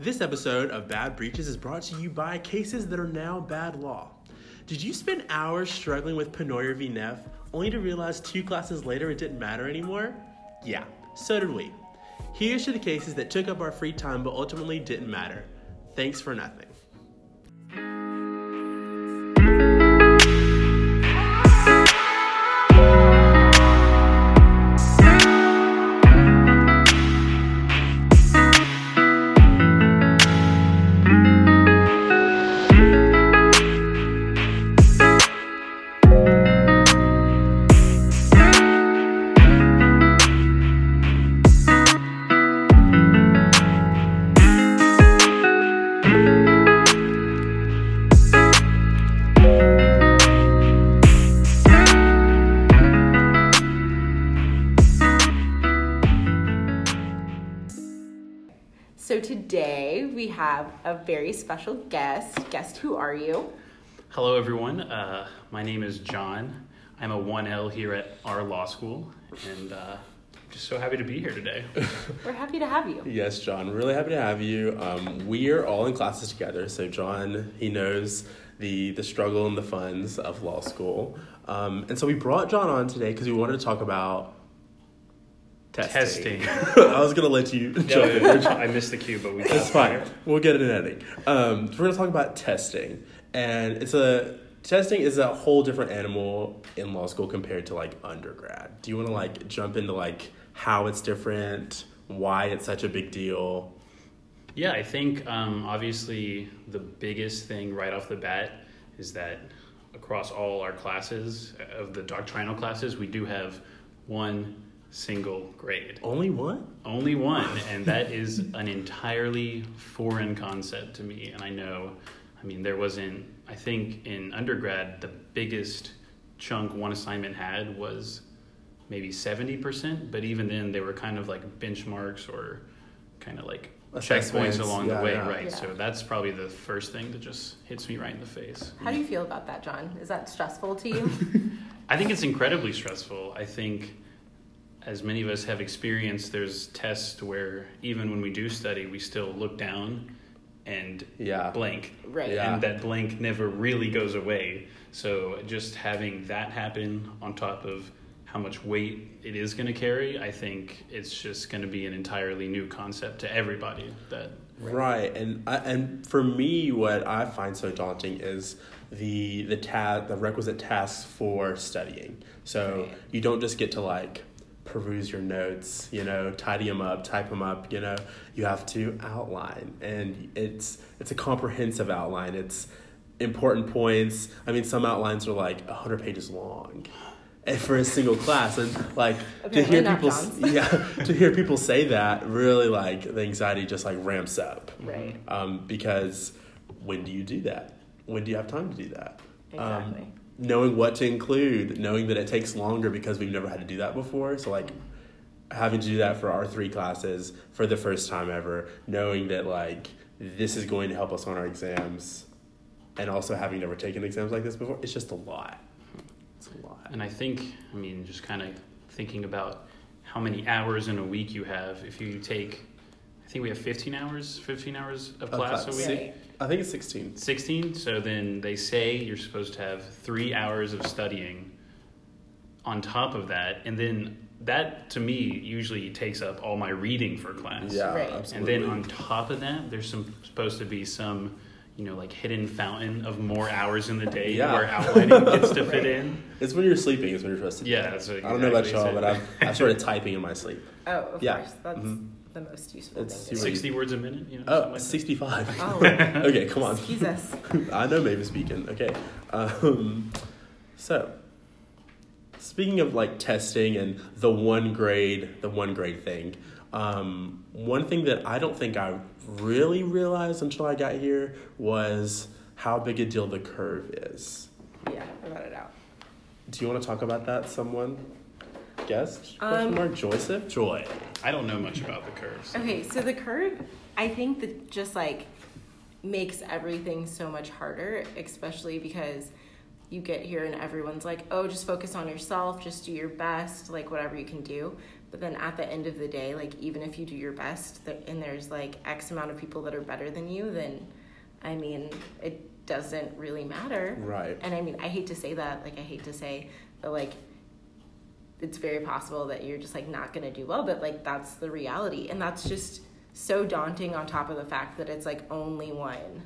This episode of Bad Breaches is brought to you by cases that are now bad law. Did you spend hours struggling with Penoyer v. Neff only to realize two classes later it didn't matter anymore? Yeah, so did we. Here's to the cases that took up our free time but ultimately didn't matter. Thanks for nothing. Special guest. Guest, who are you? Hello, everyone. Uh, my name is John. I'm a 1L here at our law school, and uh, just so happy to be here today. We're happy to have you. Yes, John, really happy to have you. Um, we are all in classes together, so John, he knows the the struggle and the funds of law school, um, and so we brought John on today because we wanted to talk about testing. Testing. I was gonna let you jump in. Yeah, I missed the cue, but we It's fine. there. We'll get it in editing. Um, so we're gonna talk about testing, and it's a testing is a whole different animal in law school compared to like undergrad. Do you want to like jump into like how it's different, why it's such a big deal? Yeah, I think um, obviously the biggest thing right off the bat is that across all our classes, of the doctrinal classes, we do have one single grade. Only one? Only one, and that is an entirely foreign concept to me. And I know, I mean, there wasn't, I think in undergrad, the biggest chunk one assignment had was maybe 70%, but even then, they were kind of like benchmarks or kind of like Assessments, checkpoints along yeah, the way, yeah. right? Yeah. So that's probably the first thing that just hits me right in the face. How do you feel about that, John? Is that stressful to you? I think it's incredibly stressful. I think, as many of us have experienced, there's tests where even when we do study, we still look down and Yeah. blank. Right. Yeah. And that blank never really goes away. So just having that happen on top of how much weight it is going to carry, I think it's just going to be an entirely new concept to everybody. That Right, and I, and for me, what I find so daunting is the the ta- the requisite tasks for studying. So Right. you don't just get to like peruse your notes, you know, tidy them up, type them up. You know, you have to outline, and it's it's a comprehensive outline. It's important points. I mean, some outlines are like hundred pages long. And for a single class, and like to hear people, yeah, to hear people say that really like the anxiety just like ramps up right. um, because when do you do that? When do you have time to do that? Um, Exactly. Knowing what to include, knowing that it takes longer because we've never had to do that before. So like having to do that for our three classes for the first time ever, knowing that like this is going to help us on our exams, and also having never taken exams like this before, it's just a lot. It's a lot. And I think, I mean, just kind of thinking about how many hours in a week you have. If you take, I think we have 15 hours, 15 hours of class a class. week. Right. I think it's sixteen. 16. So then they say you're supposed to have three hours of studying on top of that. And then that, to me, usually takes up all my reading for class. Yeah, Right. And then on top of that, there's some supposed to be some, you know, like hidden fountain of more hours in the day Yeah. where outlining gets to fit in. it's when you're sleeping. it's when you're supposed to. Yeah, that's what I don't know about y'all, but. I've, I've started typing in my sleep. Oh, of Yeah. course. That's Mhm. The most useful It's thing. to super- 60 words a minute, you know? Oh, something like that. 65. Oh, okay, come on. excuse us. I know maybe speaking. Okay. Um, so, speaking of like testing and the one grade, the one grade thing, um, one thing that I don't think I really realized until I got here was how big a deal the curve is. Yeah, I got it out. Do you want to talk about that, someone? Guest? Um, Question mark? Joseph? Joy. I don't know much about the curves. Okay, so the curve, I think that just like makes everything so much harder, especially because you get here and everyone's like, oh, just focus on yourself, just do your best, like whatever you can do. But then at the end of the day, like even if you do your best and there's like X amount of people that are better than you, then I mean, it doesn't really matter. Right. And I mean, I hate to say that. Like, I hate to say that, like, it's very possible that you're just like not gonna do well, but like that's the reality. And that's just so daunting on top of the fact that it's like only one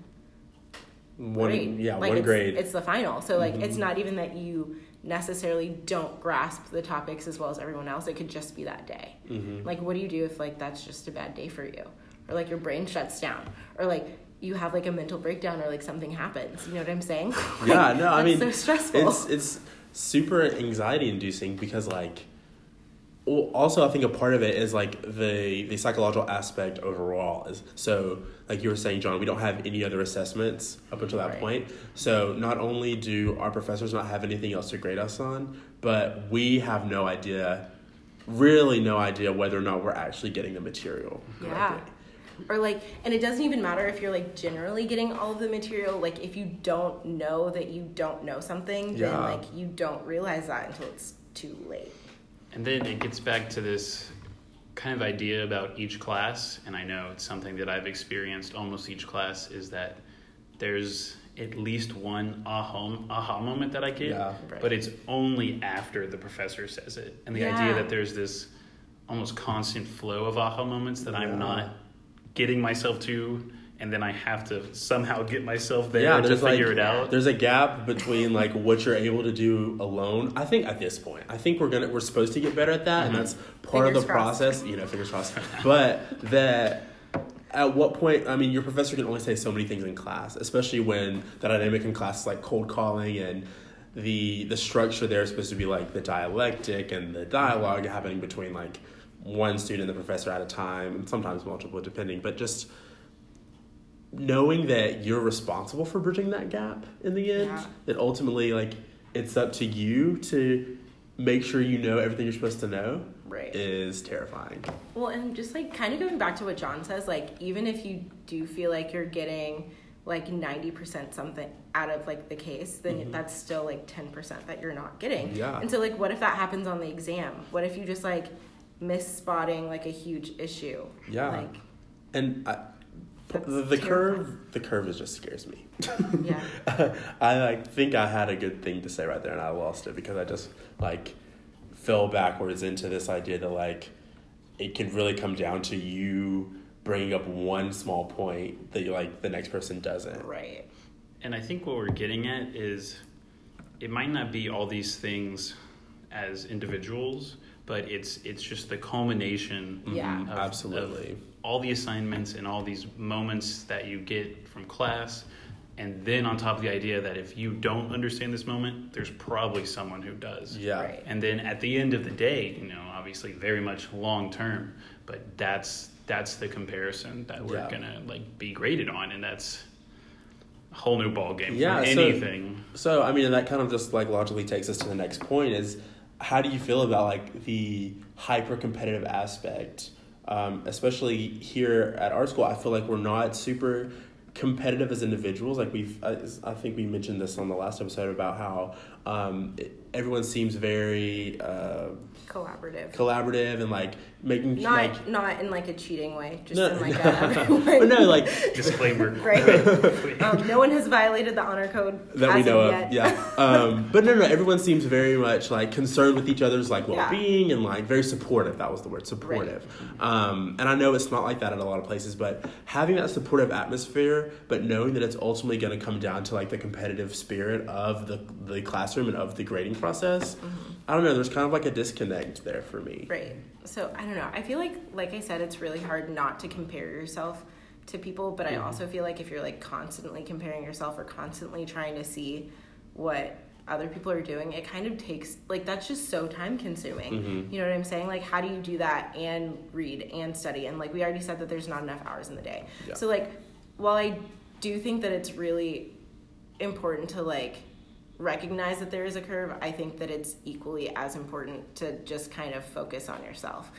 One, grade. yeah, like one it's, grade. It's the final. So like Mhm. it's not even that you necessarily don't grasp the topics as well as everyone else. It could just be that day. Mhm. Like what do you do if like that's just a bad day for you? Or like your brain shuts down. Or like you have like a mental breakdown or like something happens. You know what I'm saying? yeah, no, I mean, so stressful. It's it's super anxiety inducing because like, also I think a part of it is like the the psychological aspect overall is so like you were saying, John, we don't have any other assessments up until that Right. point. So not only do our professors not have anything else to grade us on, but we have no idea, really no idea whether or not we're actually getting the material. Yeah. Correctly. or like and it doesn't even matter if you're like generally getting all of the material like if you don't know that you don't know something then like you don't realize that until it's too late And then it gets back to this kind of idea about each class, and I know it's something that I've experienced almost each class is that there's at least one aha, aha moment that I get, Yeah. Right. but it's only after the professor says it. And the Yeah. idea that there's this almost constant flow of aha moments that Yeah. I'm not getting myself to, and then I have to somehow get myself there yeah, to there's figure like, it out. There's a gap between like what you're able to do alone. I think at this point, I think we're gonna we're supposed to get better at that, Mhm. and that's part of the crossed. process. You know, fingers crossed. but that at what point? I mean, your professor can only say so many things in class, especially when the dynamic in class is like cold calling and. The, the structure there is supposed to be like the dialectic and the dialogue happening between like one student and the professor at a time and sometimes multiple depending but just knowing that you're responsible for bridging that gap in the end Yeah. that ultimately like it's up to you to make sure you know everything you're supposed to know right is terrifying well and just like kind of going back to what john says like even if you do feel like you're getting like 90% something out of like the case then Mhm. that's still like 10% that you're not getting Yeah. and so like what if that happens on the exam what if you just like miss spotting like a huge issue. Yeah. like and I, the, the curve the curve is just scares me. Yeah. I like think I had a good thing to say right there and I lost it because I just like fell backwards into this idea that like it can really come down to you bringing up one small point that you like the next person doesn't. right. And I think what we're getting at is it might not be all these things as individuals, but it's it's just the culmination Yeah. Of, absolutely. of all the assignments and all these moments that you get from class. And then on top of the idea that if you don't understand this moment, there's probably someone who does. yeah. Right. And then at the end of the day, you know, obviously very much long term, but that's that's the comparison that we're Yeah. gonna like be graded on, and that's a whole new ball game Yeah, for so- anything. So I mean that kind of just like logically takes us to the next point is how do you feel about like the hyper competitive aspect, um, especially here at our school? I feel like we're not super competitive as individuals. Like we've, I, I think we mentioned this on the last episode about how um, it, everyone seems very uh, collaborative collaborative and like making not like not in like a cheating way just No, in like no. a but no like Disclaimer. Right. um, no one has violated the honor code that as we know of of. yet. Yeah. Um, but no, no, everyone seems very much like concerned with each other's like well being and like very supportive. That was the word, supportive. Um, and I know it's not like that in a lot of places, but having that supportive atmosphere, but knowing that it's ultimately going to come down to like the competitive spirit of the the classroom and of the grading process. I don't know. There's kind of like a disconnect there for me. Right. So I don't know. I feel like, like I said, it's really hard not to compare yourself to people, but I Mhm. also feel like if you're like constantly comparing yourself or constantly trying to see what other people are doing, it kind of takes like that's just so time consuming. Mhm. You know what I'm saying? Like, how do you do that and read and study? And like we already said that there's not enough hours in the day. Yeah. So like, while I do think that it's really important to like recognize that there is a curve, I think that it's equally as important to just kind of focus on yourself.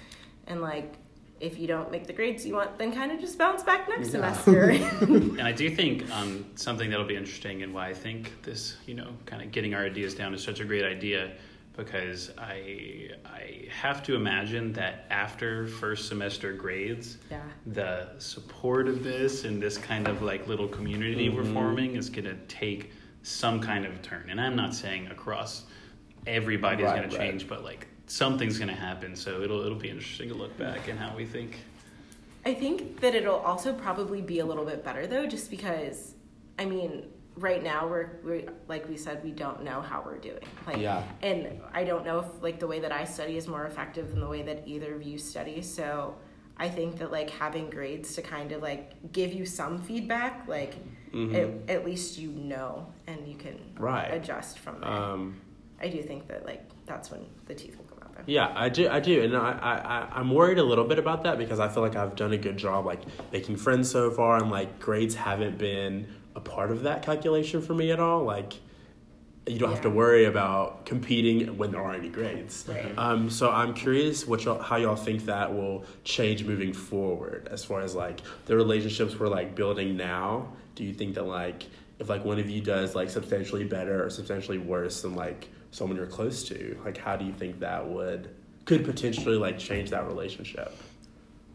And like if you don't make the grades you want, then kind of just bounce back next Yeah. semester. And I do think um, something that'll be interesting and why I think this, you know, kind of getting our ideas down is such a great idea because I I have to imagine that after first semester grades, Yeah. the support of this and this kind of like little community we're Mhm. forming is going to take some kind of turn. And I'm not saying across everybody's Right, going to right. change, but like something's going to happen. So it'll it'll be interesting to look back and how we think. I think that it'll also probably be a little bit better though, just because, I mean, right now we're, we're like we said, we don't know how we're doing. Like, Yeah. And I don't know if like the way that I study is more effective than the way that either of you study. So I think that like having grades to kind of like give you some feedback, like Mhm. it, at least you know and you can Right. adjust from there. Um, I do think that like that's when the teeth will come out. Though. Yeah, I do. I do, and I, I- I'm worried a little bit about that because I feel like I've done a good job, like making friends so far, and like grades haven't been a part of that calculation for me at all. Like, you don't have to worry about competing when there aren't any grades. Right. Um, so I'm curious what y'all, how y'all think that will change moving forward, as far as like the relationships we're like building now. Do you think that like if like one of you does like substantially better or substantially worse than like someone you're close to, like how do you think that would could potentially like change that relationship?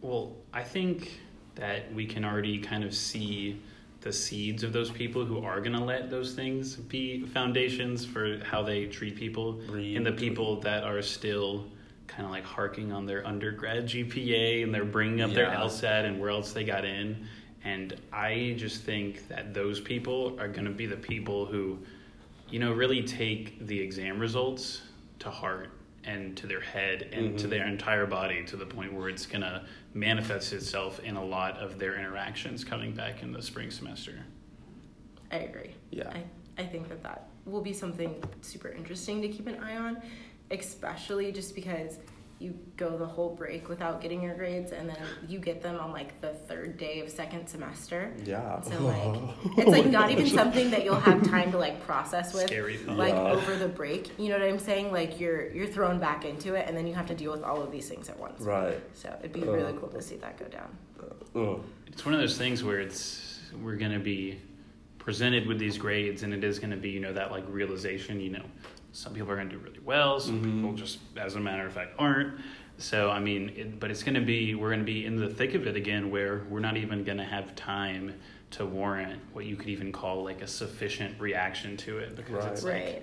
Well, I think that we can already kind of see the seeds of those people who are going to let those things be foundations for how they treat people, and the people that are still kind of like harking on their undergrad GPA and they're bringing up their Yeah. LSAT and where else they got in. And I just think that those people are going to be the people who, you know, really take the exam results to heart and to their head and to Mhm. their entire body to the point where it's going to manifest itself in a lot of their interactions coming back in the spring semester. I agree. Yeah. I, I think that that will be something super interesting to keep an eye on, especially just because you go the whole break without getting your grades and then you get them on like the third day of second semester. Yeah. So like it's like not even something that you'll have time to like process with Scary like Yeah. over the break. You know what I'm saying? Like you're you're thrown back into it and then you have to deal with all of these things at once. Right. So it'd be really Uh, cool to see that go down. Oh. It's one of those things where it's we're going to be presented with these grades and it is going to be, you know, that like realization, you know, some people are going to do really well, some Mhm. people just as a matter of fact aren't. So I mean, it, but it's going to be we're going to be in the thick of it again where we're not even going to have time to warrant what you could even call like a sufficient reaction to it because it's like Right.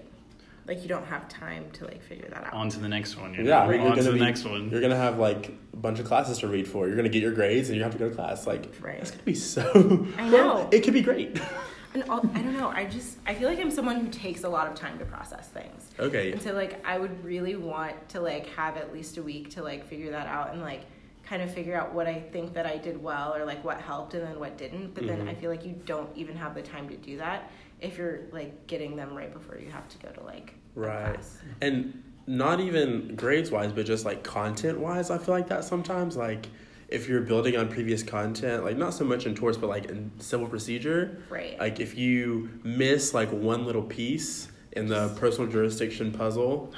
Like you don't have time to like figure that out. on to the next one. You Yeah, know, you're on to gonna the be- next one. You're gonna have like a bunch of classes to read for. You're gonna get your grades, and you have to go to class. Like, Right. that's gonna be so. I know. It could be great. And all, I don't know. I just I feel like I'm someone who takes a lot of time to process things. Okay. And so like I would really want to like have at least a week to like figure that out and like kind of figure out what I think that I did well or like what helped and then what didn't. But then Mhm. I feel like you don't even have the time to do that if you're like getting them right before you have to go to like Right. And not even grades wise, but just like content wise, I feel like that sometimes. Like, if you're building on previous content, like not so much in torts, but like in civil procedure, Right. like if you miss like one little piece in the personal jurisdiction puzzle,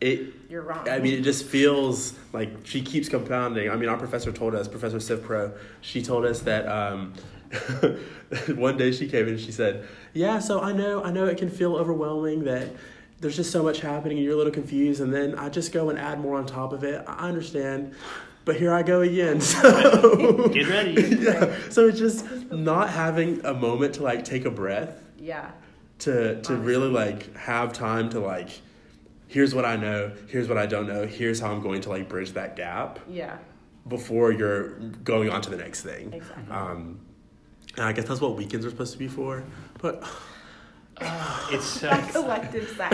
it you're wrong. I mean, it just feels like she keeps compounding. I mean, our professor told us, Professor Civ Pro, she told us that um, one day she came in and she said, "Yeah, so I know, I know it can feel overwhelming that there's just so much happening and you're a little confused, and then I just go and add more on top of it. I understand." But here I go again. So Get ready. yeah. So it's just not having a moment to like take a breath yeah. to to really like have time to like here's what I know, here's what I don't know, here's how I'm going to like bridge that gap Yeah. before you're going on to the next thing. Exactly. Um, and I guess that's what weekends are supposed to be for. But It's uh, that collective sigh.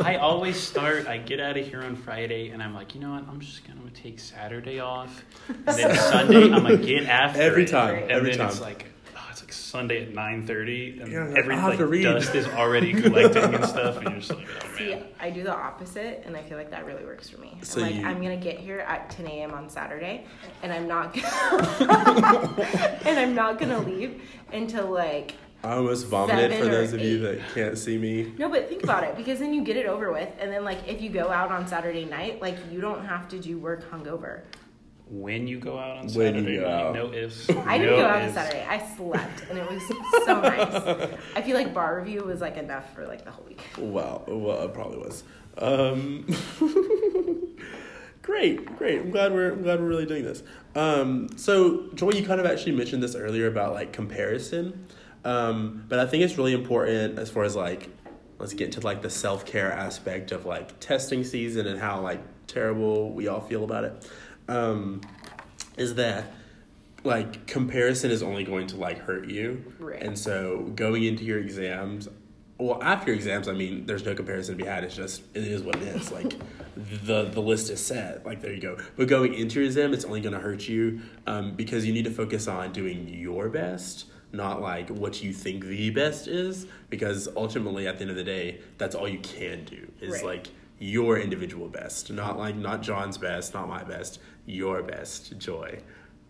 I always start. I get out of here on Friday, and I'm like, you know what? I'm just gonna take Saturday off, and then Sunday I'm gonna get after every it. time, Right. And every then time. it's like, oh, it's like Sunday at nine thirty, and Yeah, every like read. dust is already collecting and stuff, and you're just like, oh See. I do the opposite, and I feel like that really works for me. So I'm like, you- I'm gonna get here at 10 a.m. on Saturday, and I'm not, gonna and I'm not gonna leave until like I almost vomited for or those of you that can't see me. no. But think about it, because then you get it over with, and then like if you go out on Saturday night, like you don't have to do work hungover. when you go out on When you Saturday go out. No ifs. I didn't no go out on. Saturday. I slept, and it was so nice. I feel like bar review was like enough for like the whole week. Wow, well, it probably was. Um, great, great. I'm glad we're I'm glad we're really doing this. Um, so, Joy, you kind of actually mentioned this earlier about like comparison, um, but I think it's really important as far as like let's get into like the self care aspect of like testing season and how like terrible we all feel about it. Um, is that like comparison is only going to like hurt you, Right. and so going into your exams, well, after your exams, I mean, there's no comparison to be had. It's just it is what it is. Like the the list is set. Like there you go. But going into your exam, it's only going to hurt you um, because you need to focus on doing your best, not like what you think the best is. Because ultimately, at the end of the day, that's all you can do is Right. like your individual best, not like not John's best, not my best, your best. Joy.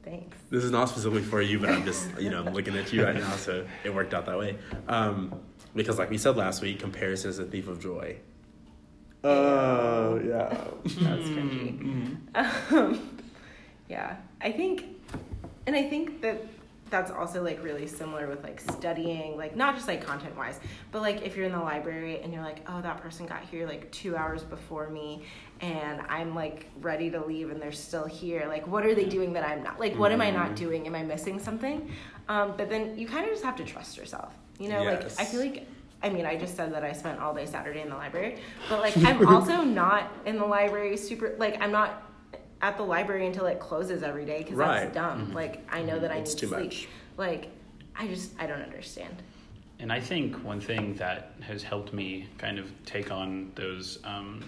Thanks. This is not specifically for you, but I'm just, you know, I'm looking at you right now, so it worked out that way. Um, because, like we said last week, comparison is a thief of joy. Oh, yeah. That's cringy. Um, yeah, I think, and I think that that's also like really similar with like studying, like not just like content wise, but like if you're in the library and you're like, oh, that person got here like two hours before me, and I'm like ready to leave and they're still here. Like, what are they doing that I'm not? Like, what am I not doing? Am I missing something? Um, but then you kind of just have to trust yourself. You know, like I feel like I mean, I just said that I spent all day Saturday in the library, but like I'm also not in the library super like I'm not at the library until it closes every day because Right. that's dumb. Like I know that I It's need too to sleep. much. Like I just I don't understand. And I think one thing that has helped me kind of take on those um,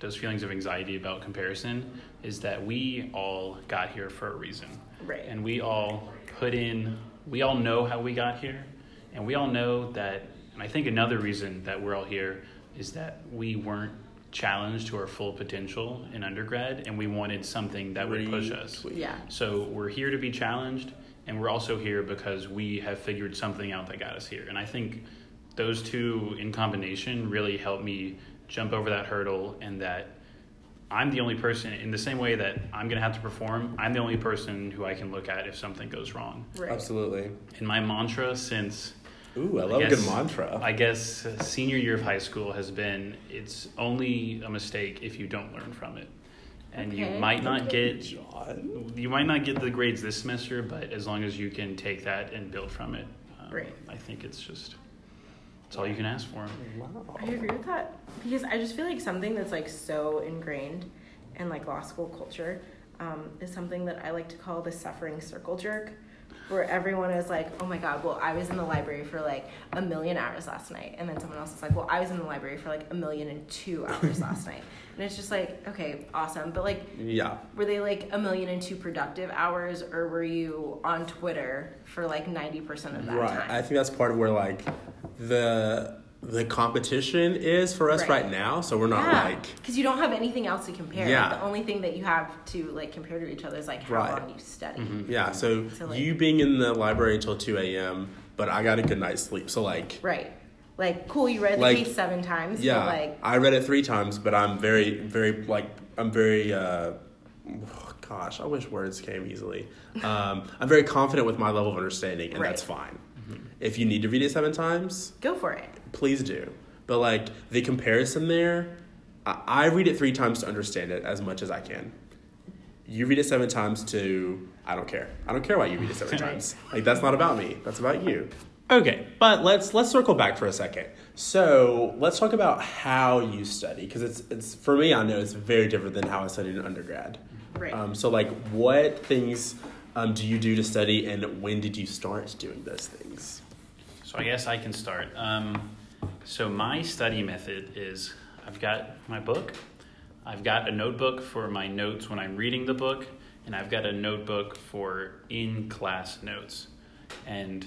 those feelings of anxiety about comparison is that we all got here for a reason, Right. and we all put in. We all know how we got here, and we all know that. And I think another reason that we're all here is that we weren't challenged to our full potential in undergrad, and we wanted something that would push us. Retweet. Yeah. So we're here to be challenged, and we're also here because we have figured something out that got us here. And I think those two in combination really helped me jump over that hurdle, and that I'm the only person, in the same way that I'm going to have to perform, I'm the only person who I can look at if something goes wrong. Right. Absolutely. And my mantra since Ooh, I love a good mantra. I guess uh, senior year of high school has been it's only a mistake if you don't learn from it. And you might not get John. you might not get the grades this semester, but as long as you can take that and build from it, um, Right. I think it's just it's all you can ask for. Wow. I agree with that because I just feel like something that's like so ingrained in like law school culture um, is something that I like to call the suffering circle jerk, where everyone is like, "Oh my god, well I was in the library for like a million hours last night," and then someone else is like, "Well I was in the library for like a million and two hours last night," and it's just like, okay, awesome, but like Yeah. were they like a million and two productive hours or were you on twitter for like 90% of that Right. time Right. I think that's part of where like the the competition is for us Right. right, now. So we're not yeah like because you don't have anything else to compare Yeah. Like, the only thing that you have to like compare to each other is like how Right. long you study Mhm. yeah. So, So, like- you being in the library until two a.m. But I got a good night's sleep. So like right like cool you read the Like, case seven times yeah, but like I read it three times, but I'm very very like I'm very. uh Gosh, I wish words came easily. Um, I'm very confident with my level of understanding, and Right. that's fine. If you need to read it seven times, go for it please do. But like the comparison there, I, I read it three times to understand it as much as I can. You read it seven times to I don't care. I don't care why you read it seven times. Like that's not about me. That's about you. Okay, but let's let's circle back for a second. So let's talk about how you study because it's it's for me. I know it's very different than how I studied in undergrad. right Um, so like, what things um, do you do to study, and when did you start doing those things? So I guess I can start. Um, so my study method is I've got my book, I've got a notebook for my notes when I'm reading the book, and I've got a notebook for in class notes. And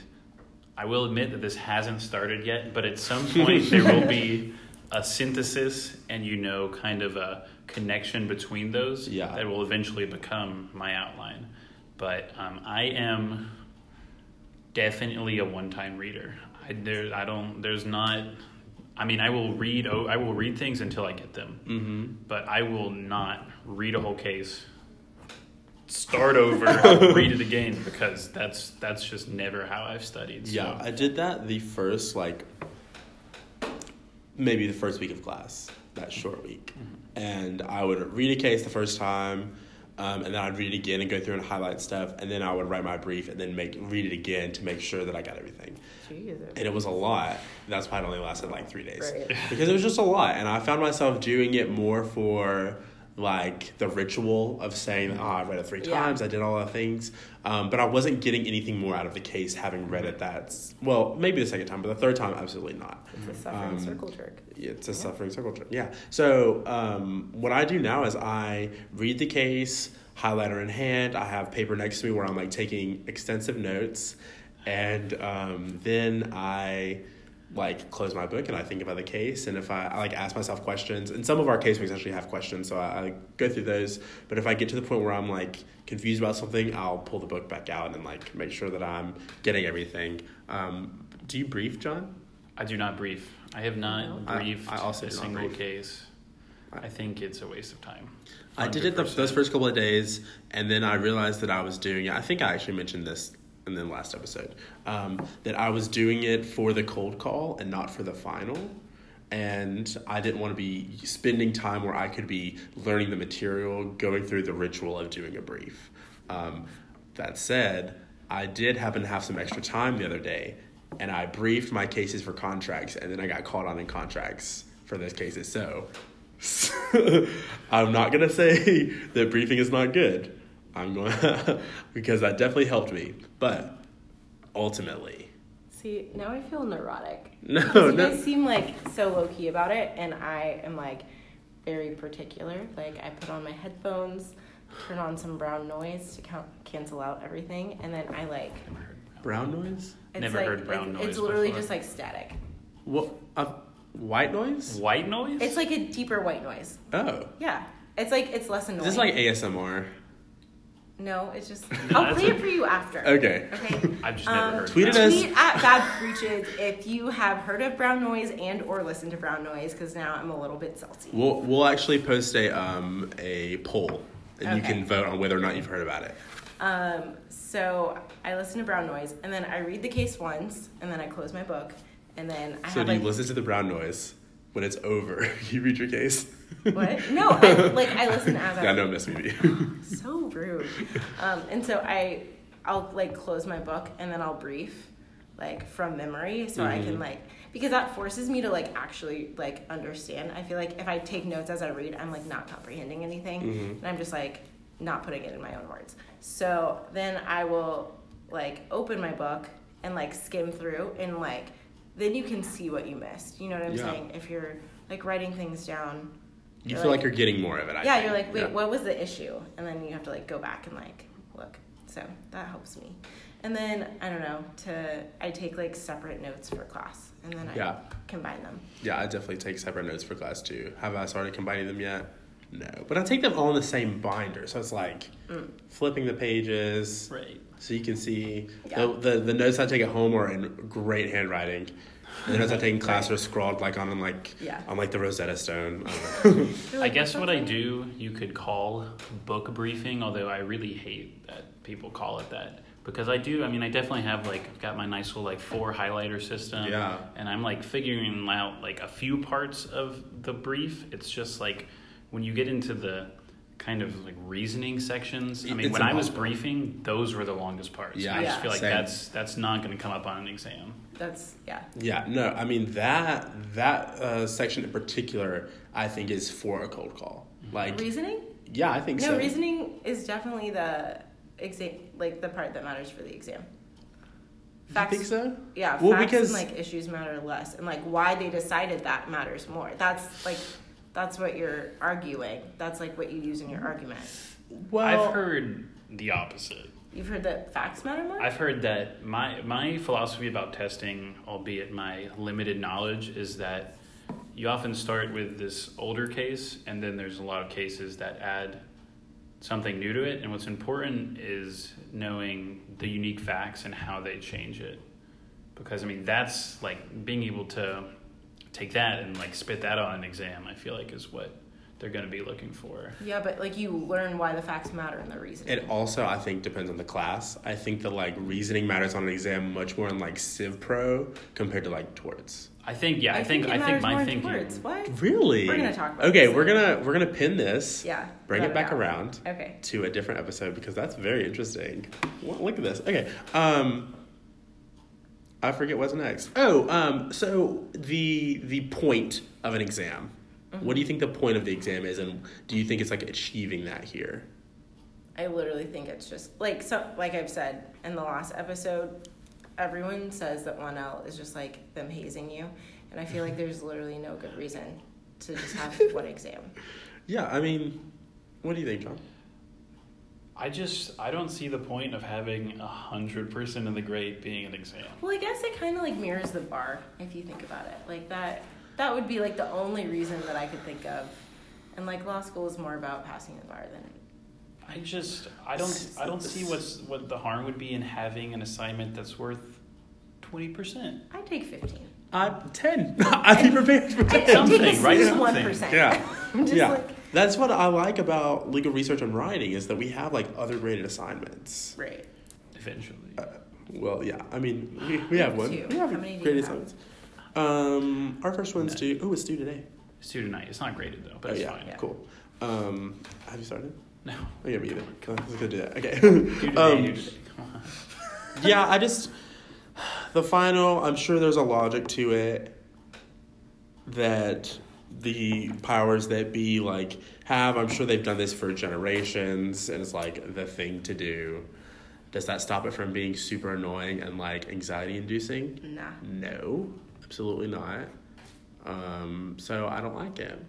I will admit that this hasn't started yet, but at some point there will be a synthesis and you know kind of a connection between those Yeah. that will eventually become my outline. But um, I am definitely a one-time reader. I there I don't there's not I mean I will read I will read things until I get them. Mm-hmm. But I will not read a whole case start over, read it again because that's that's just never how I've studied. So. Yeah, I did that the first like maybe the first week of class, that short week, and I would read a case the first time. Um, and then I'd read it again and go through and highlight stuff, and then I would write my brief and then make read it again to make sure that I got everything. Jeez. And it was a lot. That's why it only lasted like three days Right. because it was just a lot, and I found myself doing it more for like the ritual of saying, "Oh, I read it three Yeah. times. I did all the things," um, but I wasn't getting anything more out of the case having read it. That's well, maybe the second time, but the third time, absolutely not. It's a suffering Um, circle jerk. It's a suffering circle jerk. Yeah. So um, what I do now is I read the case, highlighter in hand. I have paper next to me where I'm like taking extensive notes, and um, then I like close my book and I think about the case. And if I, I like ask myself questions, and some of our casebooks actually have questions, so I, I go through those. But if I get to the point where I'm like confused about something, I'll pull the book back out and like make sure that I'm getting everything. Um, do you brief, John? I do not brief. I have not No. I- briefed I also a single brief. case. I- I think it's a waste of time. I did it the, those first couple of days, and then I realized that I was doing it. I think I actually mentioned this in then last episode um, that I was doing it for the cold call and not for the final. And I didn't want to be spending time where I could be learning the material, going through the ritual of doing a brief. Um, that said, I did happen to have some extra time the other day, and I briefed my cases for contracts, and then I got called on in contracts for those cases. So I'm not gonna say that briefing is not good. I'm going because that definitely helped me. But ultimately, See, now I feel neurotic. No, Because you no. guys seem like so low key about it, and I am like very particular. Like I put on my headphones, turn on some brown noise to count, cancel out everything, and then I like. Never heard brown noise. It's Never like, heard brown it's, noise It's literally before. just like static. What? Uh, white noise? White noise? It's like a deeper white noise. Oh, Yeah, it's like it's less is annoying. this is like ASMR? No, it's just. No, I'll play a- it for you after. Okay. Okay. I've just Um, never heard Tweet it that. Tweet at Bad Breaches if you have heard of brown noise and or listened to brown noise because now I'm a little bit salty. We'll we'll actually post a um a poll, and you can vote on whether or not you've heard about it. Um, so I listen to brown noise and then I read the case once and then I close my book and then I So have do you like listen to the brown noise when it's over? you read your case. what? No, I, like I listen as Yeah, I no, miss me. so rude. Um, and so I I'll like close my book and then I'll brief like from memory so I can Mhm. like because that forces me to like actually like understand. I feel like if I take notes as I read, I'm like not comprehending anything Mhm. and I'm just like not putting it in my own words. So then I will like open my book and like skim through and like then you can see what you missed. You know what I'm Yeah. saying? If you're like writing things down You feel like like- you're getting more of it. I yeah, think. you're like, wait, Yeah. what was the issue? And then you have to like go back and like look. So that helps me. And then I don't know. To I take like separate notes for class, and then I Yeah. combine them. Yeah, I definitely take separate notes for class too. Have I started combining them yet? No, but I take them all in the same binder, so it's like Mm. flipping the pages Right. so you can see Yeah. the, the the notes I take at home are in great handwriting. And The notes I take in class are scrawled like on like Yeah. on like the Rosetta Stone. I don't know. You're I guess what I do, you could call book briefing, although I really hate that people call it that. Because I do, I mean, I definitely have like, I've got my nice little like four highlighter system. Yeah. And I'm like figuring out like a few parts of the brief. It's just like when you get into the kind of like reasoning sections. I mean, It's when I was briefing, those were the longest parts. Yeah. I just Yeah. feel like Same. that's that's not going to come up on an exam. That's yeah. Yeah, no, I mean that that uh, section in particular, I think is for a cold call. Like, Reasoning? yeah, I think No, so. reasoning is definitely the exam, like the part that matters for the exam. You think so? Yeah, Well, facts because- and like issues matter less, and like why they decided that matters more. That's like that's what you're arguing. That's like what you use in your argument. Well, I've heard the opposite. You've heard that facts matter more. I've heard that my my philosophy about testing, albeit my limited knowledge, is that you often start with this older case, and then there's a lot of cases that add something new to it. And what's important is knowing the unique facts and how they change it, because I mean that's like being able to take that and like spit that on an exam. I feel like is what they're going to be looking for. Yeah, but like you learn why the facts matter and the reason. It also, I think, depends on the class. I think the like reasoning matters on an exam much more in like Civ Pro compared to like torts. I think yeah, I, think, it I think my in thinking Words. What? Really? We're gonna talk about Okay, this we're gonna we're gonna pin this. Yeah. Bring it back out. around Okay. to a different episode because that's very interesting. Look at this. Okay. Um I forget what's next. Oh, um so the the point of an exam. What do you think the point of the exam is and do you think it's like achieving that here? I literally think it's just like so like I've said in the last episode, everyone says that one L is just like them hazing you. And I feel like there's literally no good reason to just have one exam. Yeah, I mean, what do you think, John? I just I don't see the point of having a hundred percent of the grade being an exam. Well, I guess it kind of like mirrors the bar if you think about it. Like that, that would be like the only reason that I could think of. And like law school is more about passing the bar than. I just I don't I don't see what's what the harm would be in having an assignment that's worth twenty percent. I take fifteen. I'm 10. I'd be prepared for 10. Something, right? least Something. one percent. Yeah. I'm just yeah. like That's what I like about legal research and writing is that we have like other graded assignments. right. Eventually. Uh, well, yeah. I mean, we, we have one. Two. We have How many do you graded have? assignments. Um, our first one's due. Oh, it's due today. Student night. It's not graded though, but oh, it's yeah. fine. Yeah. Cool. Um, have you started? No. Oh, yeah, me either. Oh, Let's go do that. Okay. Due today, Um, due today. Come on. yeah, I just the final. I'm sure there's a logic to it that the powers that be like have. I'm sure they've done this for generations, and it's like the thing to do. Does that stop it from being super annoying and like anxiety inducing? Nah. No, absolutely not. Um, so I don't like it.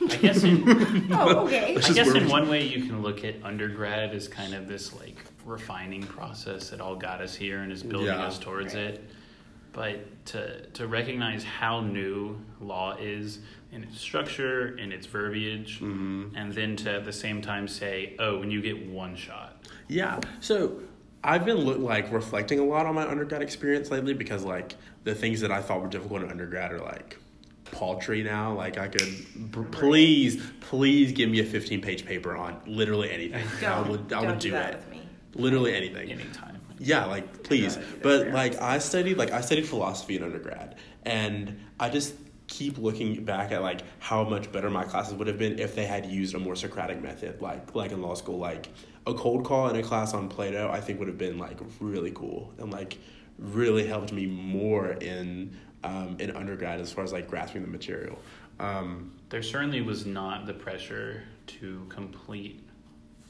I guess in Oh, okay. I guess in one way you can look at undergrad as kind of this like refining process that all got us here and is building Yeah. us towards Right. it. But to to recognize how new law is in its structure, in its verbiage, Mhm. and then to at the same time say, "Oh, when you get one shot." Yeah. So I've been look, like reflecting a lot on my undergrad experience lately because like the things that I thought were difficult in undergrad are like paltry now. Like I could b- please, please give me a 15 page paper on literally anything. I Don't, would, I don't would do do, that it. Literally anything. Anytime. Yeah, like please. I But like I studied like I studied philosophy in undergrad and I just keep looking back at like how much better my classes would have been if they had used a more Socratic method, like like in law school, like a cold call in a class on Plato, I think would have been like really cool and like really helped me more in um, in undergrad as far as like grasping the material. Um, There certainly was not the pressure to complete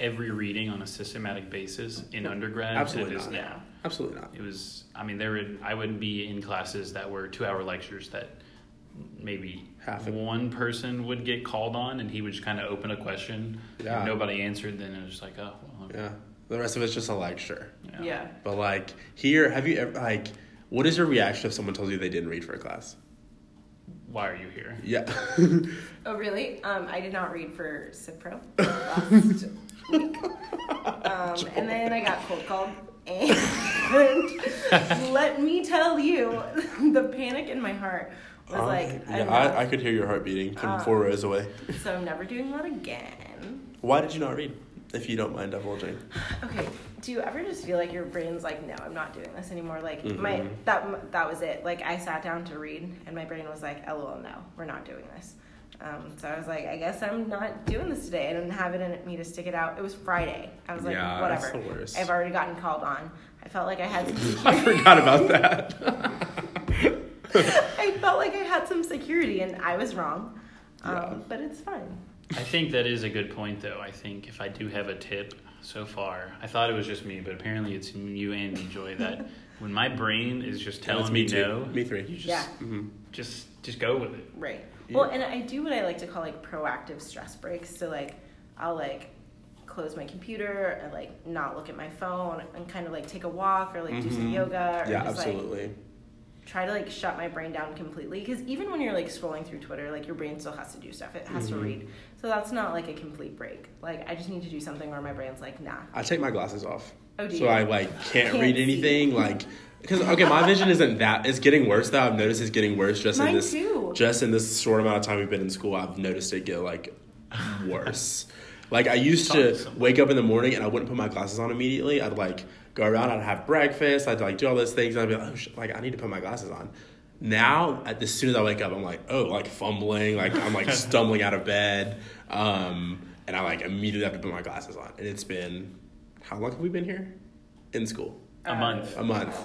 every reading on a systematic basis in undergrad Absolutely that it is not. now. absolutely not. It was, I mean, there would, I wouldn't be in classes that were two hour lectures that maybe Half of- one person would get called on and he would just kind of open a question. Yeah. If nobody answered, then it was just like, oh, well, Yeah. The rest of it's just a lecture. yeah. Yeah. But like here, have you ever like what is your reaction if someone tells you they didn't read for a class? Why are you here? Yeah. Oh, really? Um, I did not read for Civ Pro last week. Um, and then I got cold called. And let me tell you, the panic in my heart was Um, like, yeah, enough. I, I could hear your heart beating from Uh, four rows away. so I'm never doing that again. Why did you not read? If you don't mind divulging. Okay, do you ever just feel like your brain's like, no, I'm not doing this anymore? Like my Mhm. that that was it. Like I sat down to read, and my brain was like, lol, no, we're not doing this. Um, so I was like, I guess I'm not doing this today. I didn't have it in me to stick it out. It was Friday. I was like, Yeah, whatever. that's the worst. I've already gotten called on. I felt like I had some I forgot about that. I felt like I had some security, and I was wrong. Um, Yeah. But it's fine. I think that is a good point, though. I think if I do have a tip so far, I thought it was just me, but apparently it's you and me, Joy, that when my brain is just telling it's me, me too. no, Me three. you just, Yeah. hmm just, just go with it. Right. Well, and I do what I like to call like proactive stress breaks. So like, I'll like close my computer and like not look at my phone and kind of like take a walk or like do some Mhm. yoga or Yeah, just like absolutely. try to like shut my brain down completely. Because even when you're like scrolling through Twitter, like your brain still has to do stuff. It has Mhm. to read. So that's not like a complete break. Like I just need to do something where my brain's like, nah. I take my glasses off. Oh, do so you? I like can't, Can't read see. anything. Like because okay, my vision isn't that. It's getting worse though. I've noticed it's getting worse just in this too. just in this short amount of time we've been in school, I've noticed it get like worse. like I used to to wake up in the morning and I wouldn't put my glasses on immediately. I'd like go around, I'd have breakfast, I'd like do all those things, and I'd be like, oh, sh- like I need to put my glasses on. Now, at, as soon as I wake up, I'm like, oh, like fumbling, like I'm like stumbling out of bed, um, and I like immediately have to put my glasses on. And it's been how long have we been here in school? A month. A month.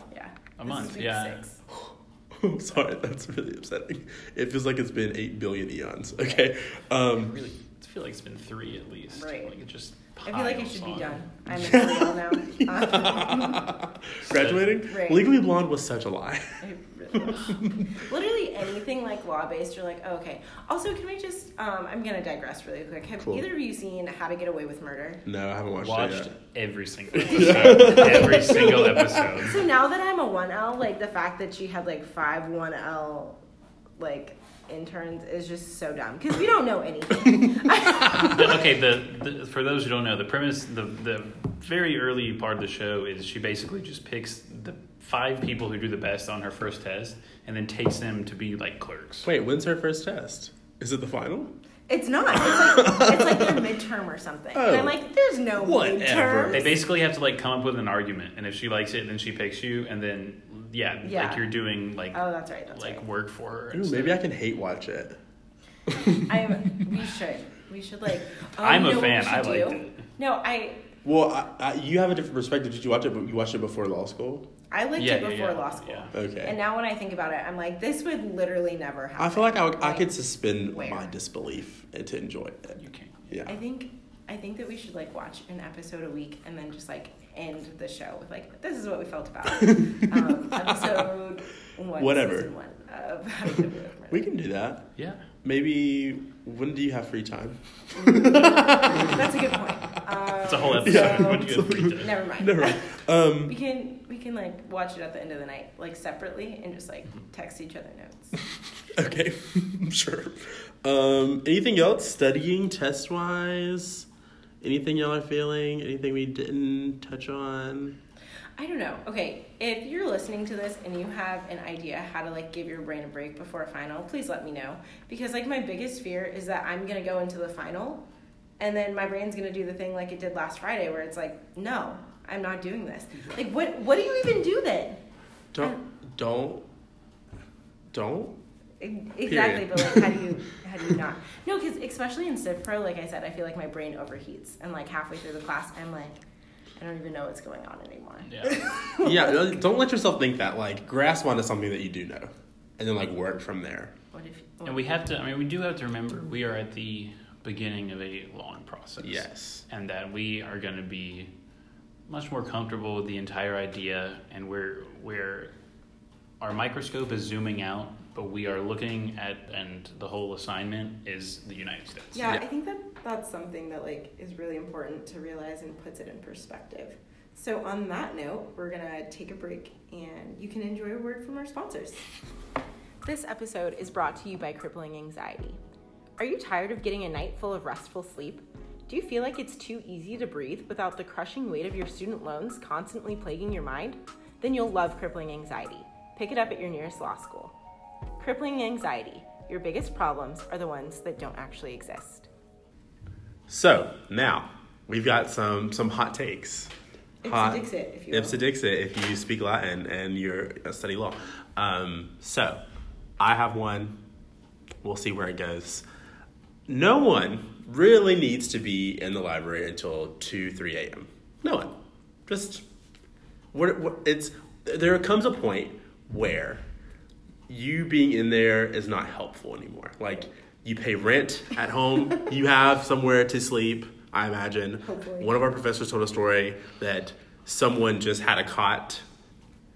Yeah. A This month, is week yeah. Six. I'm sorry, that's really upsetting. It feels like it's been eight billion eons. Okay. Um, really, I feel like it's been three at least. Right. Like it just. I feel like it piles should be done. I'm in real now. graduating. Right. Legally Blonde was such a lie. It really is. Literally anything like law based, you're like, oh, okay. Also, can we just? Um, I'm gonna digress really quick. Have Cool. either of you seen How to Get Away with Murder? No, I haven't watched, it Watched yet. every single episode. every single episode. So now that I'm a one L, like the fact that she had like five one L, like interns is just so dumb because we don't know anything. The- okay, the, the for those who don't know, the premise, the the very early part of the show is she basically just picks the five people who do the best on her first test and then takes them to be like clerks. Wait, when's her first test? Is it the final? It's not. It's like, it's like their midterm or something. And I'm Oh. like, there's no Whatever. midterm. They basically have to like come up with an argument, and if she likes it, then she picks you, and then yeah, Yeah. like you're doing like Oh, that's right. That's like right. work for her. Ooh, maybe. I can hate watch it. I'm. We should. We should like. Oh, I'm you a know what we fan. I should liked do? it. No, I. Well, I, I, you have a different perspective. Did you watch it? But you watched it before law school. I liked Yeah, it before yeah, law school. yeah. Okay. And now when I think about it, I'm like, this would literally never happen. I feel like I, would, I could suspend where? my disbelief and to enjoy it. You can. Yeah. I think I think that we should like watch an episode a week and then just like end the show with like this is what we felt about um, episode one, Whatever. one of How to Get Away with Murder. We can do that. Yeah. Maybe when do you have free time? That's a good point. Um, It's a whole episode. so- When do you have free time. never mind. Never mind. Um, We can we can like watch it at the end of the night, like separately, and just like text each other notes. okay, sure. Um, anything else? Studying, test wise? Anything y'all are feeling? Anything we didn't touch on? I don't know. Okay, if you're listening to this and you have an idea how to like give your brain a break before a final, please let me know. Because like my biggest fear is that I'm gonna go into the final and then my brain's gonna do the thing like it did last Friday where it's like, no, I'm not doing this. Like what what do you even do then? Don't, don't, don't. Exactly, Period. but like how do you how do you not? No, because especially in Civ Pro, like I said, I feel like my brain overheats and like halfway through the class I'm like, I don't even know what's going on anymore. Yeah. yeah, don't let yourself think that. Like, grasp onto something that you do know, and then like work from there. What if And we have to. I mean, we do have to remember mm-hmm. we are at the beginning of a long process. Yes. and that we are going to be much more comfortable with the entire idea and we're we're our microscope is zooming out but we are looking at and the whole assignment is the united states Yeah, Yeah. I think that that's something that like is really important to realize and puts it in perspective. So on that note, we're gonna take a break and you can enjoy a word from our sponsors. This episode is brought to you by Crippling Anxiety. Are you tired of getting a night full of restful sleep? Do you feel like it's too easy to breathe without the crushing weight of your student loans constantly plaguing your mind? Then you'll love Crippling Anxiety. Pick it up at your nearest law school. Crippling Anxiety. Your biggest problems are the ones that don't actually exist. So now we've got some some hot takes. Hot- Ipse Dixit, if you will. If you speak Latin and you're study law. Um, so I have one. We'll see where it goes. No one really needs to be in the library until two, three a.m. No one. Just what, what it's there comes a point where you being in there is not helpful anymore. Like you pay rent at home, you have somewhere to sleep. I imagine. Hopefully. One of our professors told a story that someone just had a cot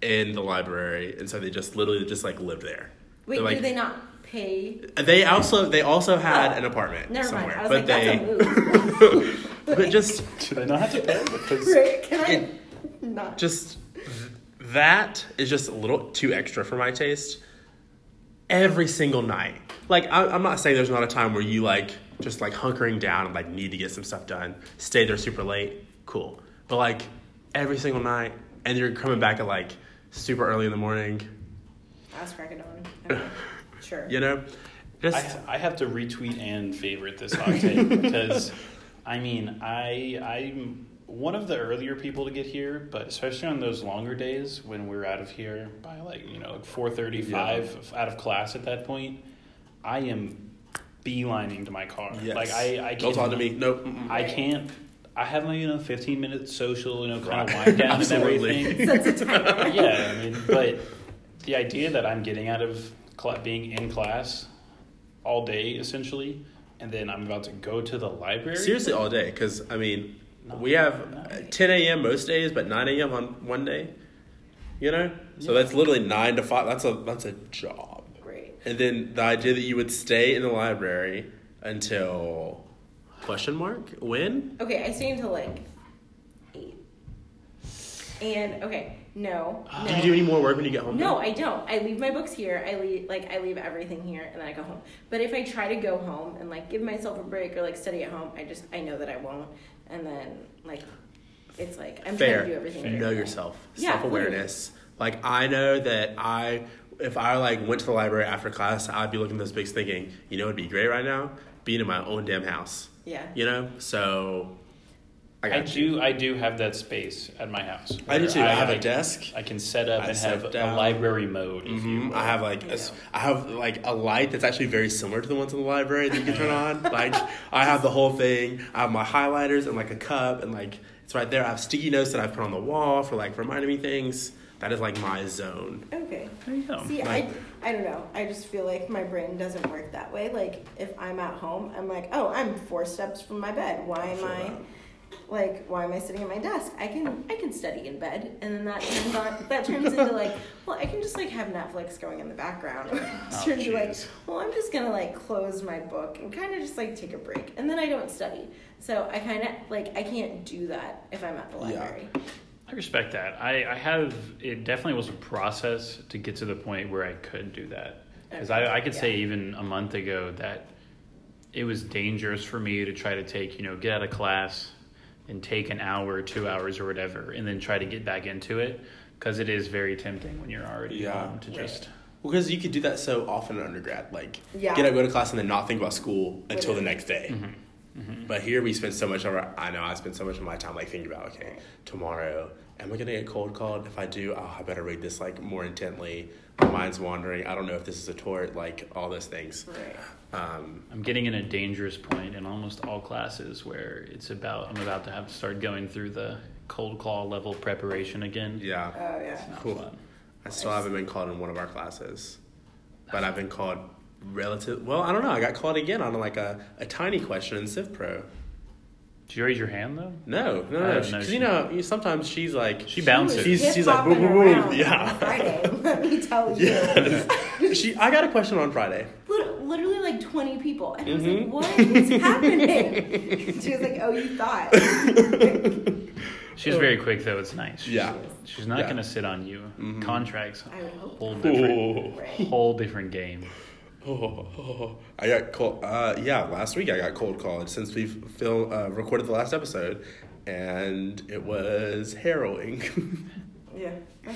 in the library, and so they just literally just like lived there. Wait, They're like, do they not pay? they also they also had Oh, an apartment Never somewhere, mind. I was but like, they that's a move. but just do they not have to pay because Right? Can I not? just that is just a little too extra for my taste. Every single night, like I, I'm not saying there's not a time where you like just like hunkering down and like need to get some stuff done, stay there super late, cool. But like every single night, and you're coming back at like super early in the morning. Ask crack of dawn. Okay. Sure. You know, just I, I have to retweet and favorite this hot take because, I mean, I I'm one of the earlier people to get here, but especially on those longer days when we're out of here by like you know like four thirty five out of class at that point, I am beelining to my car. yes. Like I I don't can, talk to me. Nope. mm-mm. I can't. I have my you know fifteen minute social you know kind of Right. wind down and everything. Sets a timer. yeah, I mean, but the idea that I'm getting out of cla being in class all day essentially, and then I'm about to go to the library. Seriously, all day. Because I mean, No. we have No. uh, 10 a.m. most days, but 9 a.m. on one day. You know, so that's literally nine to five. That's a that's a job. And then the idea that you would stay in the library until question mark when? Okay, I stay until like eight. And okay, no, no. Do you do any more work when you get home? No, I don't. I leave my books here. I leave like I leave everything here and then I go home. But if I try to go home and like give myself a break or like study at home, I just I know that I won't. And then like it's like I'm Fair. trying to do everything. Know yourself. Yeah, Self awareness. Like I know that I, if I like went to the library after class, I'd be looking at those books thinking, you know, it'd be great right now, being in my own damn house. Yeah. You know, so I got I you. do. I do have that space at my house. I do too. I, have a a desk. I can set up I and have down. a library mode. If you hmm will. I have like a s I have like a light that's actually very similar to the ones in the library that you can turn on. like I have the whole thing. I have my highlighters and like a cup and like it's right there. I have sticky notes that I've put on the wall for like reminding me things. That is like my zone. Okay. There you go. See, Like- I, I don't know. I just feel like my brain doesn't work that way. Like if I'm at home, I'm like, oh, I'm four steps from my bed. Why am I, that. like, why am I sitting at my desk? I can, I can study in bed, and then that turns on, that turns into like, well, I can just like have Netflix going in the background. It Oh, turns into like, well, I'm just gonna like close my book and kind of just like take a break, and then I don't study. So I kind of like I can't do that if I'm at the Yeah. Library. I respect that. I, I have. It definitely was a process to get to the point where I could do that. Uh, because I, I could say even a month ago that it was dangerous for me to try to take, you know, get out of class and take an hour, two hours, or whatever, and then try to get back into it. Because it is very tempting when you're already Yeah. home to Right. just. Well, because you could do that so often in undergrad, like Yeah. get up, go to class, and then not think about school until the next day. Mm-hmm. Mm-hmm. But here we spend so much of our, I know I spend so much of my time like thinking about, okay, tomorrow, am I gonna get cold called? If I do, oh, I better read this like more intently. My mind's wandering. I don't know if this is a tort, like all those things. Right. Um, I'm getting in a dangerous point in almost all classes where it's about I'm about to have to start going through the cold call level preparation again. yeah, Oh yeah. It's not Cool. fun. I still haven't been called in one of our classes, but I've been called relative. Well, I don't know. I got called again on like a, a tiny question in Civ Pro. Did you raise your hand though? No, no, no. Because she- you know, sometimes she's like She bounces. She's- she's like, boom, hip-hopping boom, boom. Yeah. Friday, let me tell you. Yeah. she. I got a question on Friday. Literally like 20 people. And I was like, what is happening? she was like, oh, you thought. She's very quick though. It's nice. She's, Yeah. She's not Yeah. gonna sit on you. Mhm. Contracts. I hope. Whole different. Right. Whole different game. Oh, oh. I got cold. Uh, yeah, last week I got cold called since we film uh, recorded the last episode, and it was harrowing. Yeah.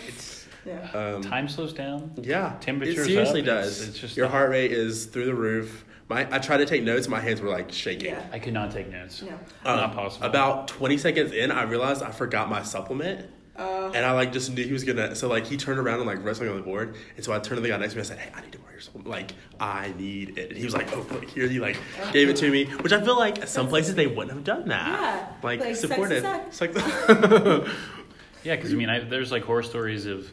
It's Yeah. um, time slows down. Yeah, Temperature's It seriously up, does. it's- it's just your heart rate is through the roof. My I tried to take notes. My hands were like shaking. Yeah. I could not take notes. No. Um, Not possible. About twenty seconds in, I realized I forgot my supplement, Uh, and I like just knew he was gonna. So like he turned around and like wrote something on the board, and so I turned to the guy next to me. And I said, "Hey, I need to borrow your supplement. Like I need it." And he was like, "Oh, look here." He like gave it to me, which I feel like some places they wouldn't have done that. Yeah, like, like, sex supported. is sex. Like- Yeah, because I mean, I, there's like horror stories of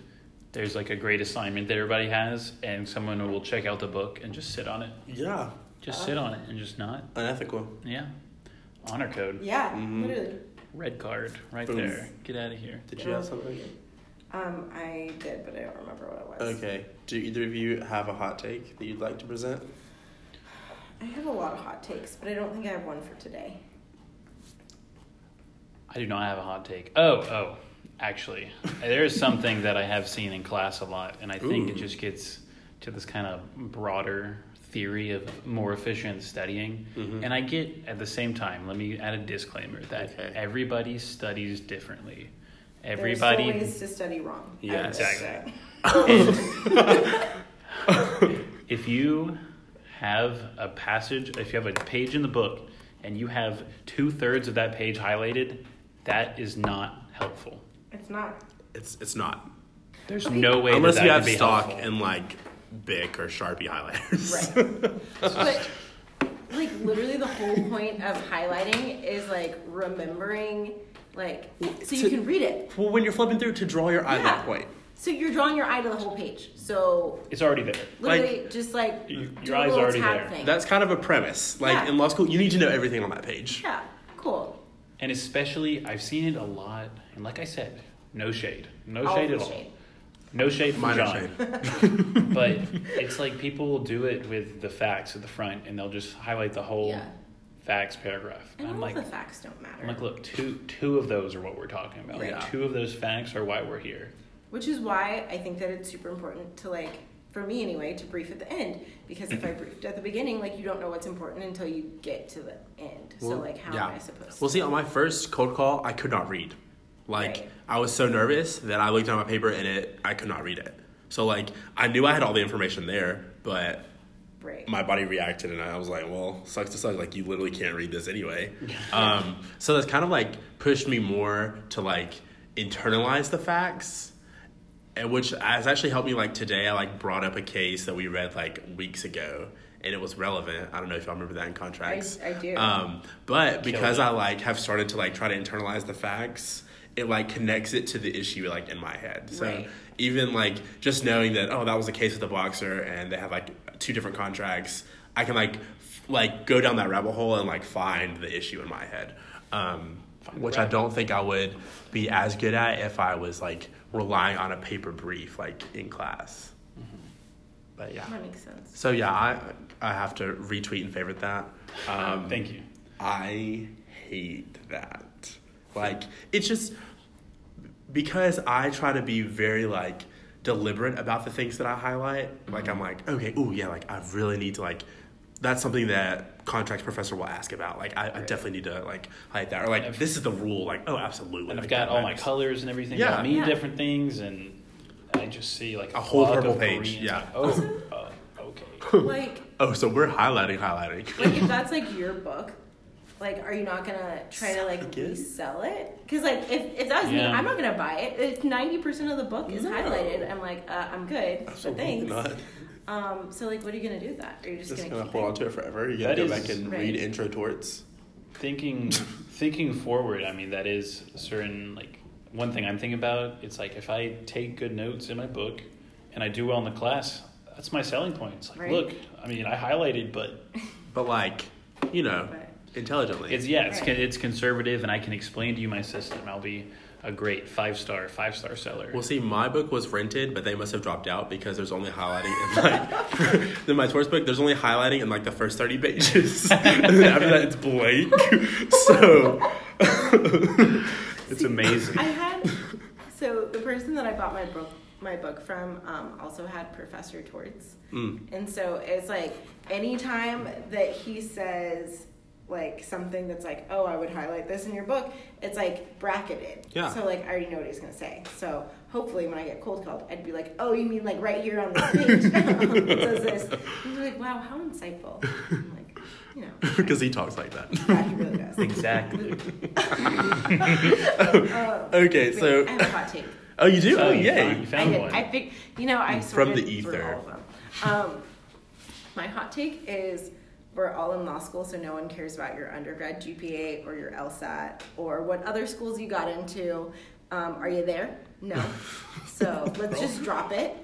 there's like a great assignment that everybody has, and someone will check out the book and just sit on it, yeah, just sit on it, and just not. unethical. Yeah, honor code, yeah, Mhm. literally. Red card, right Boom. there. Get out of here. Did you have something? Um, I did, but I don't remember what it was. Okay. Do either of you have a hot take that you'd like to present? I have a lot of hot takes, but I don't think I have one for today. I do not have a hot take. Oh, oh, actually, there is something that I have seen in class a lot, and I think it just gets to this kind of broader theory of more efficient studying. Mhm. And I get at the same time, let me add a disclaimer that Okay. everybody studies differently. There's Everybody still ways to study wrong. Yeah, exactly. if you have a passage, if you have a page in the book and you have two thirds of that page highlighted, that is not helpful. It's not. It's it's not There's no way unless that you that have stock helpful. and like Bic or Sharpie highlighters. Right. but like literally the whole point of highlighting is like remembering like so you To- can read it. well, when you're flipping through to draw your eye Yeah. that point. So you're drawing your eye to the whole page. So It's already there. literally just like You- your eyes already there. thing. That's kind of a premise. Like Yeah. in law school, you need to know everything on that page. yeah, cool. And especially, I've seen it a lot. And like I said, no shade. No All shade the at all. shade. No shade from Minor John. shade. but it's like people will do it with the facts at the front and they'll just highlight the whole Yeah. facts paragraph. And I'm all like, the facts don't matter. I'm like, look, two two of those are what we're talking about. Right. Like, two of those facts are why we're here. Which is why I think that it's super important to like, for me anyway, to brief at the end. Because if I briefed at the beginning, like you don't know what's important until you get to the end. so like, how yeah. am I supposed to Well, to? see, on my first cold call, I could not read. Like, Right. I was so nervous that I looked at my paper and it, I could not read it. So, like, I knew I had all the information there, but right. my body reacted and I was like, well, sucks to suck. Like, you literally can't read this anyway. um, so that's kind of like pushed me more to like internalize the facts. And which has actually helped me like today. I like brought up a case that we read like weeks ago, and it was relevant. I don't know if y'all remember that in contracts. I do. Um, but because. I like have started to like try to internalize the facts, it like connects it to the issue like in my head. So Right. even like just knowing that oh that was a case with the boxer and they have like two different contracts, I can like f- like go down that rabbit hole and like find the issue in my head. Um, Find the which I don't think I would be as good at if I was like relying on a paper brief like in class. But yeah. That makes sense. So yeah, I I have to retweet and favorite that. Um, Thank you. I hate that. Like it's just because I try to be very like deliberate about the things that I highlight. Like I'm like, okay, oh yeah, like I really need to like that's something that contracts professor will ask about. Like I, I definitely need to like highlight that. Or like I've- this is the rule. Like oh absolutely. And I've like, got that all my colors and everything Yeah. that mean Yeah. different things, and I just see like A whole purple of page, Koreans. yeah. Oh, uh, okay. Like, Oh, so we're highlighting, highlighting. like if that's like your book, like, are you not gonna try to like Again? resell it? Because like, if, if that's me, Yeah. I'm not gonna buy it. If ninety percent of the book is No. highlighted, I'm like, uh, I'm good, but Absolutely thanks. not. Um, so like, what are you gonna do with that? Are you just, Just gonna, gonna keep hold it? on to it forever. You gotta That go is- back and Right. read intro torts. thinking thinking forward i mean that is a certain like one thing i'm thinking about it's like if i take good notes in my book and i do well in the class that's my selling point it's like Right. look i mean i highlighted but But like, you know, Right. Intelligently. it's yeah it's Right. con- it's conservative and i can explain to you my system i'll be a great five star five star seller Well, see, my book was rented, but they must have dropped out because there's only highlighting in like in my tourist book. There's only highlighting in like the first thirty pages, and then after that it's blank. So it's amazing I had so the person that I bought my book my book from um, also had Professor Torts, mm, and so it's like anytime that he says like something that's like, oh, I would highlight this in your book, it's like bracketed. Yeah. So like I already know what he's gonna say. So hopefully when I get cold called, I'd be like, oh, you mean like right here on this page it says this. He's like, wow, how insightful. I'm like, you know, because he talks like that. yeah, he really does. exactly Uh, Okay, wait, so I have a hot take. oh, you do? oh Oh, you yay! found, you I found did. one I think you know I From the ether. all of them. Um, my hot take is we're all in law school, so no one cares about your undergrad GPA or your LSAT or what other schools you got into. Um, are you there? No. So let's just drop it.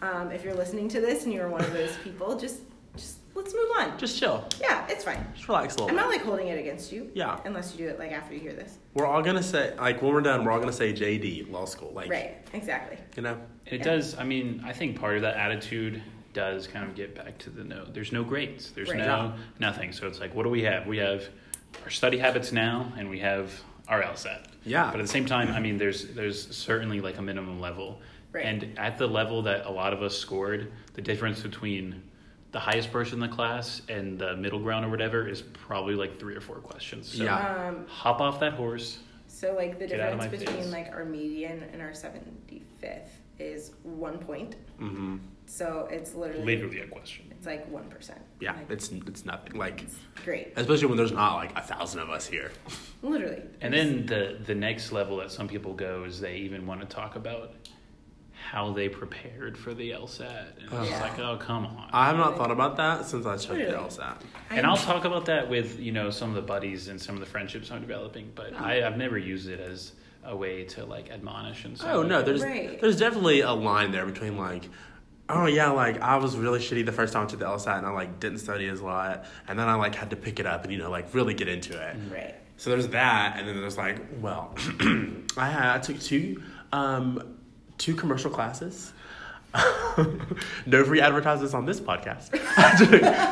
Um, if you're listening to this and you're one of those people, just just let's move on. Just chill. Yeah, it's fine. Just relax a little. I'm bit. not like holding it against you. Yeah. Unless you do it like after you hear this. We're all gonna say like when we're done, we're all gonna say JD law school. Like Right. Exactly. you know. It Yeah. does. I mean, I think part of that attitude does kind of get back to the no. There's no grades. There's Right. no nothing. So it's like, what do we have? We have our study habits now, and we have our LSAT. Yeah. But at the same time, I mean, there's there's certainly like a minimum level, Right. and at the level that a lot of us scored, the difference between the highest person in the class and the middle ground or whatever is probably like three or four questions. So Yeah. Um, hop off that horse. So like the Get out of difference between face. like our median and our seventy fifth is one point. Mm-hmm. So it's literally Literally a question. it's like one percent. Yeah, like, it's it's nothing. Like great. especially when there's not like a thousand of us here. Literally. And then the the next level that some people go is they even want to talk about how they prepared for the LSAT. And it's Yeah. like, oh come on. I have not thought about that since I took the Really? LSAT. and I'll talk about that with you know some of the buddies and some of the friendships I'm developing, but I, I've never used it as a way to like admonish and stuff. Oh no, there's Right. there's definitely a line there between like, oh yeah, like I was really shitty the first time to the LSAT and I like didn't study as a lot, and then I like had to pick it up and you know like really get into it. Right. So there's that, and then there's like, well, I had I took two um, two commercial classes. no free advertisements on this podcast. I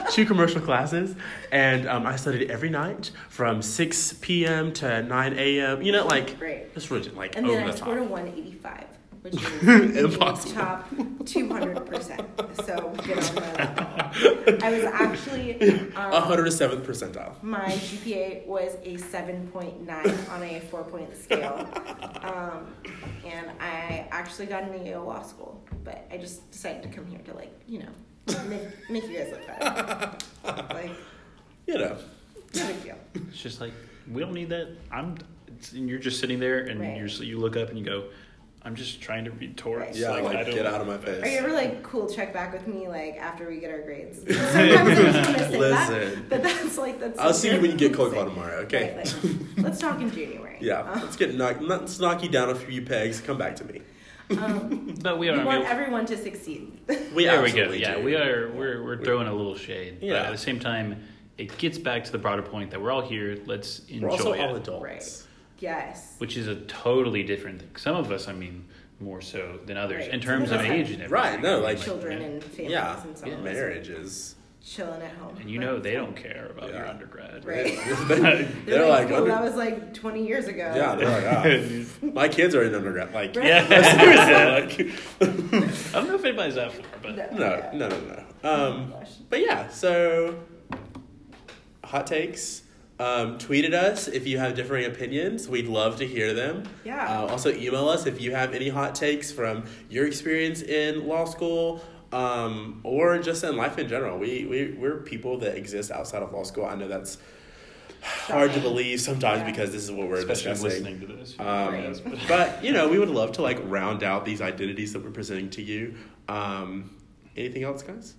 took two commercial classes, and um, I studied every night from six p.m. to nine a.m. You know, like Right. just rigid, like And over then I the scored a 185, which is in the Impossible. top 200%. So get on that. I was actually, um, hundred seventh percentile. my GPA was a 7.9 on a four point scale. Um, and I actually got into Yale Law School, but I just decided to come here to, like, you know, make, make you guys look better. Like, You know, no big deal. It's just like we don't need that. I'm. And you're just sitting there, and Right. you're you look up and you go, "I'm just trying to read Torts." Yeah, like, like, I don't, get out of my face. Are you ever like cool? Check back with me like after we get our grades. Sometimes I just want to say that, Listen. but that's like that's. I'll like see you when you get cold thing. call tomorrow. Okay. Right, like, let's talk in January. Yeah, Uh, let's get knock, let's knock you down a few pegs. Come back to me. um, But we we are. want we- everyone to succeed. We there we go. Yeah, do. we are. We're we're throwing a little shade. But Yeah. at the same time, it gets back to the broader point that we're all here. Let's enjoy We're also it, all adults. Right. Yes. which is a totally different thing. Some of us, I mean, more so than others Right. in terms of of age have- and Right, no, like- Children and families Yeah, and some Yeah. of us marriages. chilling at home. And you know they don't care about your undergrad. Right. they're, They're, they're like, like, "Cool, under- that was like 20 years ago. yeah, they're like, ah, my kids are in undergrad. Like, Right. Yeah. seriously, like, I don't know if anybody's that far, but No. no, Yeah. no, no, no. Um, Gosh. but yeah, so hot takes. Um, tweet at us if you have differing opinions. We'd love to hear them. Yeah. Uh, also, email us if you have any hot takes from your experience in law school um, or just in life in general. We, we, we're people that exist outside of law school. I know that's hard to believe sometimes Yeah. because this is what we're especially discussing. listening to this. Um, Right. but you know, we would love to like round out these identities that we're presenting to you. Um, anything else, guys?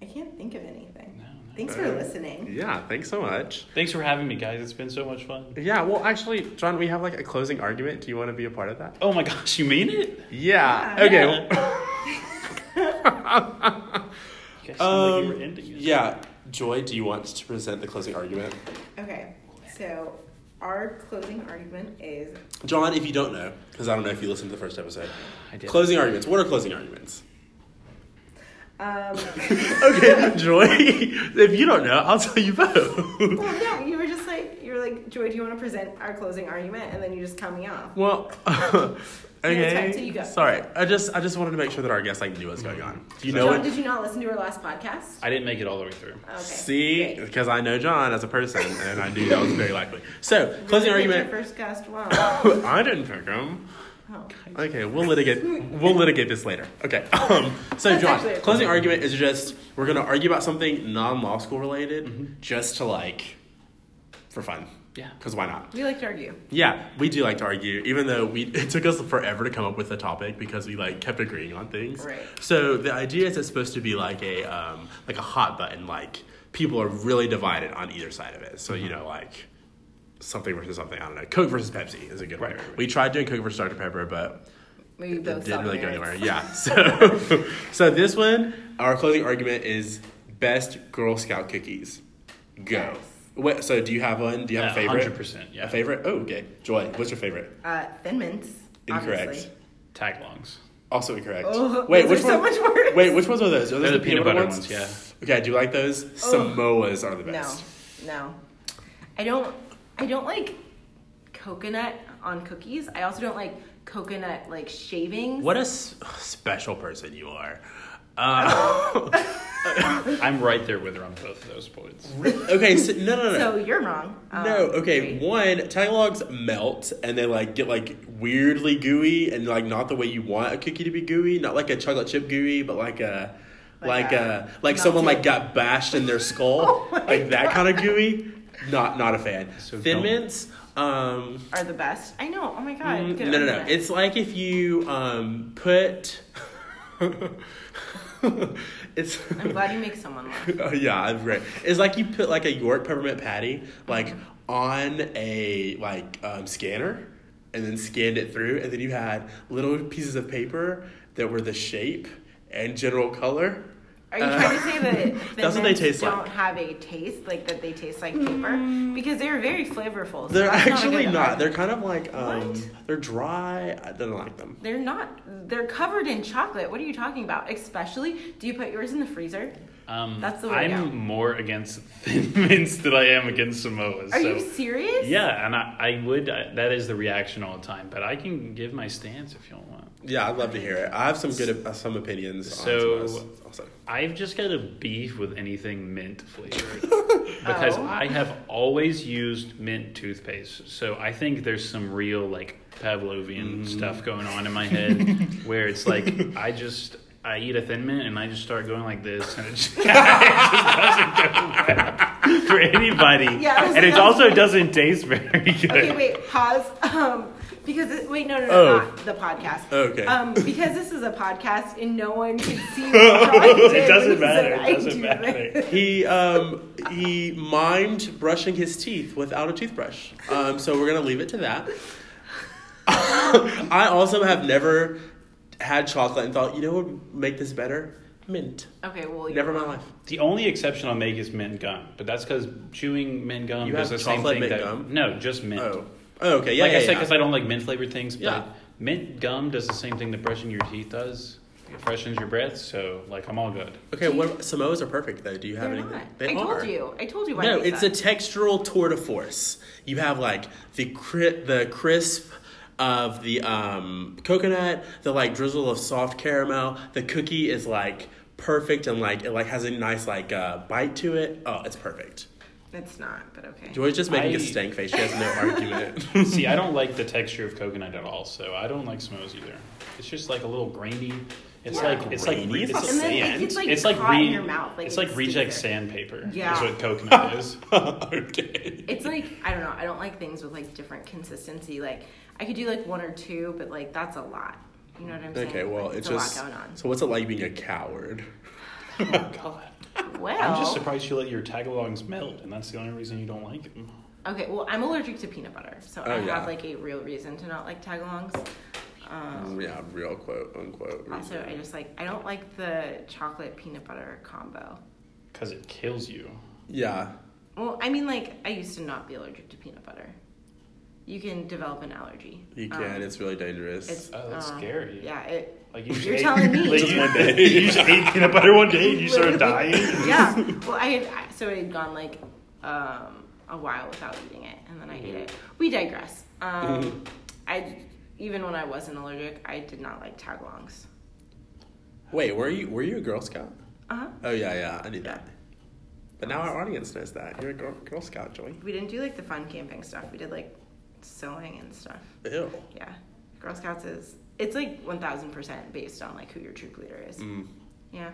I can't think of anything. No, no. Thanks for Uh, listening. Yeah, thanks so much. Thanks for having me, guys. It's been so much fun. Yeah, well, actually, John, we have like a closing argument. Do you want to be a part of that? Oh my gosh, you mean it? Yeah. Yeah. Okay. You guys sound like you were Um, ending it. yeah. Joy, do you want to present the closing argument? Okay, so our closing argument is John, if you don't know, because I don't know if you listened to the first episode, I did. closing arguments. What are closing arguments? Um, okay, Joy, if you don't know, I'll tell you both. well, no, you were just like you were like, Joy, do you want to present our closing argument? And then you just cut me off. Well, it's fine, so okay. you go. Sorry, I just I just wanted to make sure that our guests like knew what's going on. Do you know John, what? did you not listen to our last podcast? I didn't make it all the way through. Okay. See, great. because I know John as a person, and I knew that was very likely. So, closing Pick argument. Your first guest. Wow. I didn't pick him. Oh. Okay, we'll litigate. We'll litigate this later. Okay. Um, so, That's John, closing cool- argument is just we're gonna argue about something non-law school related, Mm-hmm. just to like, for fun. Yeah. Because why not? We like to argue. Yeah, we do like to argue, even though we it took us forever to come up with a topic because we like kept agreeing on things. Right. So the idea is it's supposed to be like a um, like a hot button, like people are really divided on either side of it. So you know, like something versus something. I don't know. Coke versus Pepsi is a good one. Right, right, right. We tried doing Coke versus Dr Pepper, but We it both didn't really go anywhere. Yeah. So so this one, our closing argument is best Girl Scout cookies. Go. Yes. Wait, so do you have one? Do you have a favorite? 100%, yeah. A favorite? Oh, okay. Joy, what's your favorite? Uh, Thin Mints. Incorrect. obviously. Tagalongs. Also incorrect. Oh, wait, which are so much worse. Wait, which ones are those? Are those They're the peanut butter ones, yeah. Okay, I do like those. Samoas are the best. No, no. I don't. I don't like coconut on cookies. I also don't like coconut like shavings. What a s- special person you are. Uh, I'm right there with her on both of those points. okay, so no, no, no. So you're wrong. Um, no, okay. great. One, Tagalongs melt and they like get like weirdly gooey and like not the way you want a cookie to be gooey, not like a chocolate chip gooey, but like a like, Like a, a like someone like got bashed in their skull, Oh my like that kind of gooey. Not not a fan. So Thin don't- mints. Um, Are the best. I know. Oh my god. Mm, no, no, no. argument. It's like if you um, put. it's. I'm glad you make someone laugh. Oh, yeah, I'm great. It's like you put like a York peppermint patty like Mm-hmm. on a like um, scanner, and then scanned it through, and then you had little pieces of paper that were the shape and general color. Are you Uh, trying to say that Thin that's what they Mints taste don't like. have a taste, like that they taste like paper? Because they're very flavorful. So They're actually not. not. They're kind of like um, What? they're dry. I don't like them. They're not. They're covered in chocolate. What are you talking about? Especially, do you put yours in the freezer? Um, That's the way to I'm go. more against thin mints than I am against Samoas. Are so. you serious? Yeah, and I, I would. I, that is the reaction all the time. But I can give my stance if you want. Yeah, I'd love to hear it. I have some good uh, some opinions. So- on some. I've just got a beef with anything mint flavored because Oh. I have always used mint toothpaste. So I think there's some real like Pavlovian Mm. stuff going on in my head where it's like I just I eat a thin mint and I just start going like this and it just, it just doesn't go well for anybody. Yeah, I was and it also doesn't taste very good. Okay, wait. Pause. Um, because it, wait, no, no, no, Oh. not the podcast. Okay. Um, because this is a podcast and no one can see. What John did It doesn't when matter. said, It "I doesn't do matter. this." He um he mimed brushing his teeth without a toothbrush. Um, so we're gonna leave it to that. I also have never had chocolate and thought, you know what would make this better? Mint. Okay, well, Never in my life. The only exception I'll make is mint gum, but that's because chewing mint gum You is have the same chocolate thing mint that gum? no, just mint. Oh. Oh, okay. Yeah, like yeah, I said, yeah. because I don't like mint flavored things. Yeah. But mint gum does the same thing that brushing your teeth does. It freshens your breath, so like I'm all good. Okay, what Samoas are perfect though. Do you have any? They're anything? not. They I are. told you. I told you why. No, I it's a textural tour de force. You have like the cri- the crisp of the um, coconut, the like drizzle of soft caramel. The cookie is like perfect and like it like has a nice like uh, bite to it. Oh, it's perfect. It's not, but okay. Joy's just making a I- stank face. She has no argument. See, I don't like the texture of coconut at all, so I don't like Samoas either. It's just like a little grainy. It's Yeah. like it's like Grainy? It's it's, not And then it sand. gets like it's like caught re- in your mouth. Like it's like reject stupid. sandpaper. Yeah. is what coconut is. okay. It's like I don't know. I don't like things with like different consistency. Like I could do like one or two, but like that's a lot. You know what I'm saying? Okay, well, like, it's a just lot going on. so. What's it like being a coward? Oh God. Well, I'm just surprised you let your tagalongs melt, and that's the only reason you don't like them. okay. Well, I'm allergic to peanut butter, so I Oh, yeah. have like a real reason to not like tagalongs. Um, Yeah, real quote unquote. also, I just like I don't like the chocolate peanut butter combo. Because it kills you. yeah, Well, I mean, like I used to not be allergic to peanut butter. You can develop an allergy. you can. Um, it's really dangerous. It's Oh, that's uh, scary. Yeah, it. Like you just You're ate- telling me. like, you, one day. you just ate peanut butter one day and you started dying. yeah. Well, I had I- so it had gone like um, a while without eating it, and then I ate it. We digress. Um, I even when I wasn't allergic, I did not like tagalongs. Wait, were you were you a Girl Scout? Uh huh. Oh yeah, yeah, I knew that. But now our audience knows that you're a Girl, Girl Scout, Joy. We didn't do like the fun camping stuff. We did like sewing and stuff. Ew. Yeah. Girl Scouts is it's like one thousand percent based on like who your troop leader is. Mm. Yeah.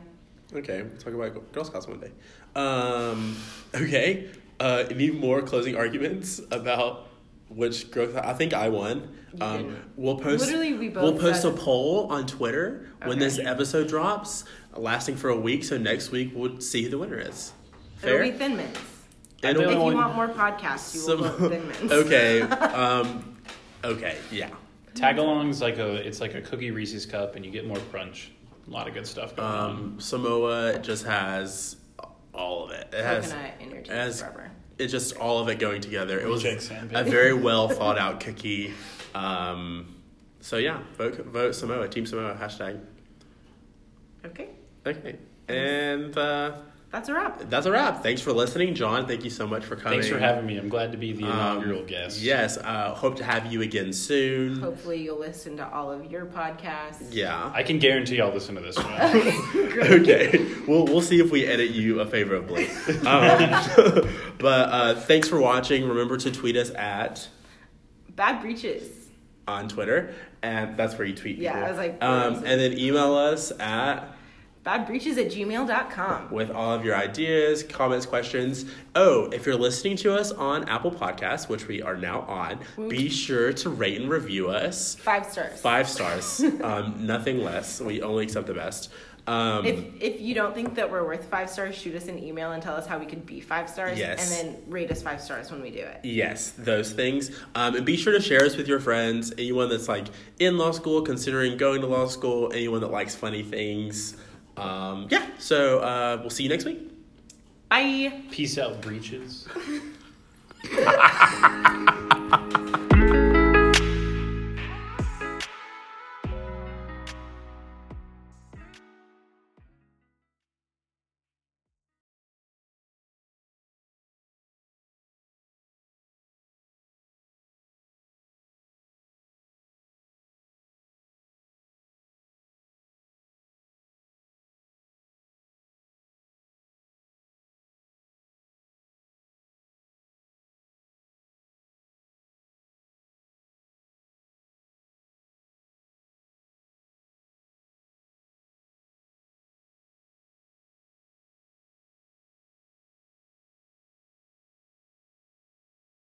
Okay, we'll talk about Girl Scouts one day. Um, okay. Uh, any more closing arguments about which Girl Scout? I think I won. Um, we'll post. Literally, we both We'll post said- a poll on Twitter when this episode drops, lasting for a week. So next week we'll see who the winner is. It'll Fair. be Thin Mints. If you want- more podcasts, you will Some- vote Thin Mints. okay. Um, okay. Yeah. Tagalong's like a it's like a cookie Reese's cup, and you get more crunch. A lot of good stuff going on. Um, Samoa just has all of it. It has Coconut in your has- forever. it's just all of it going together. It was a very well thought out cookie. Um, so yeah, vote vote Samoa, Team Samoa hashtag. Okay. Okay, and uh, that's a wrap. That's a wrap. Thanks for listening, John. Thank you so much for coming. Thanks for having me. I'm glad to be the Um, inaugural guest. Yes, uh, hope to have you again soon. Hopefully, you'll listen to all of your podcasts. Yeah. I can guarantee I'll listen to this one. okay, we'll we'll see if we edit you favorably. Um, but uh, thanks for watching. Remember to tweet us at Bad breaches. on Twitter, and that's where you tweet. Yeah, people. I was like, um, where is it? and then email us at Badbreaches at gmail.com. with all of your ideas, comments, questions. Oh, if you're listening to us on Apple Podcasts, which we are now on, be sure to rate and review us. Five stars. Five stars, um, nothing less. We only accept the best. Um, If, if you don't think that we're worth five stars, shoot us an email and tell us how we could be five stars. Yes. And then rate us five stars when we do it. Yes, those things. Um, and be sure to share us with your friends. Anyone that's like in law school, considering going to law school, anyone that likes funny things. Um, yeah, so uh, we'll see you next week. Bye. Peace out, breaches.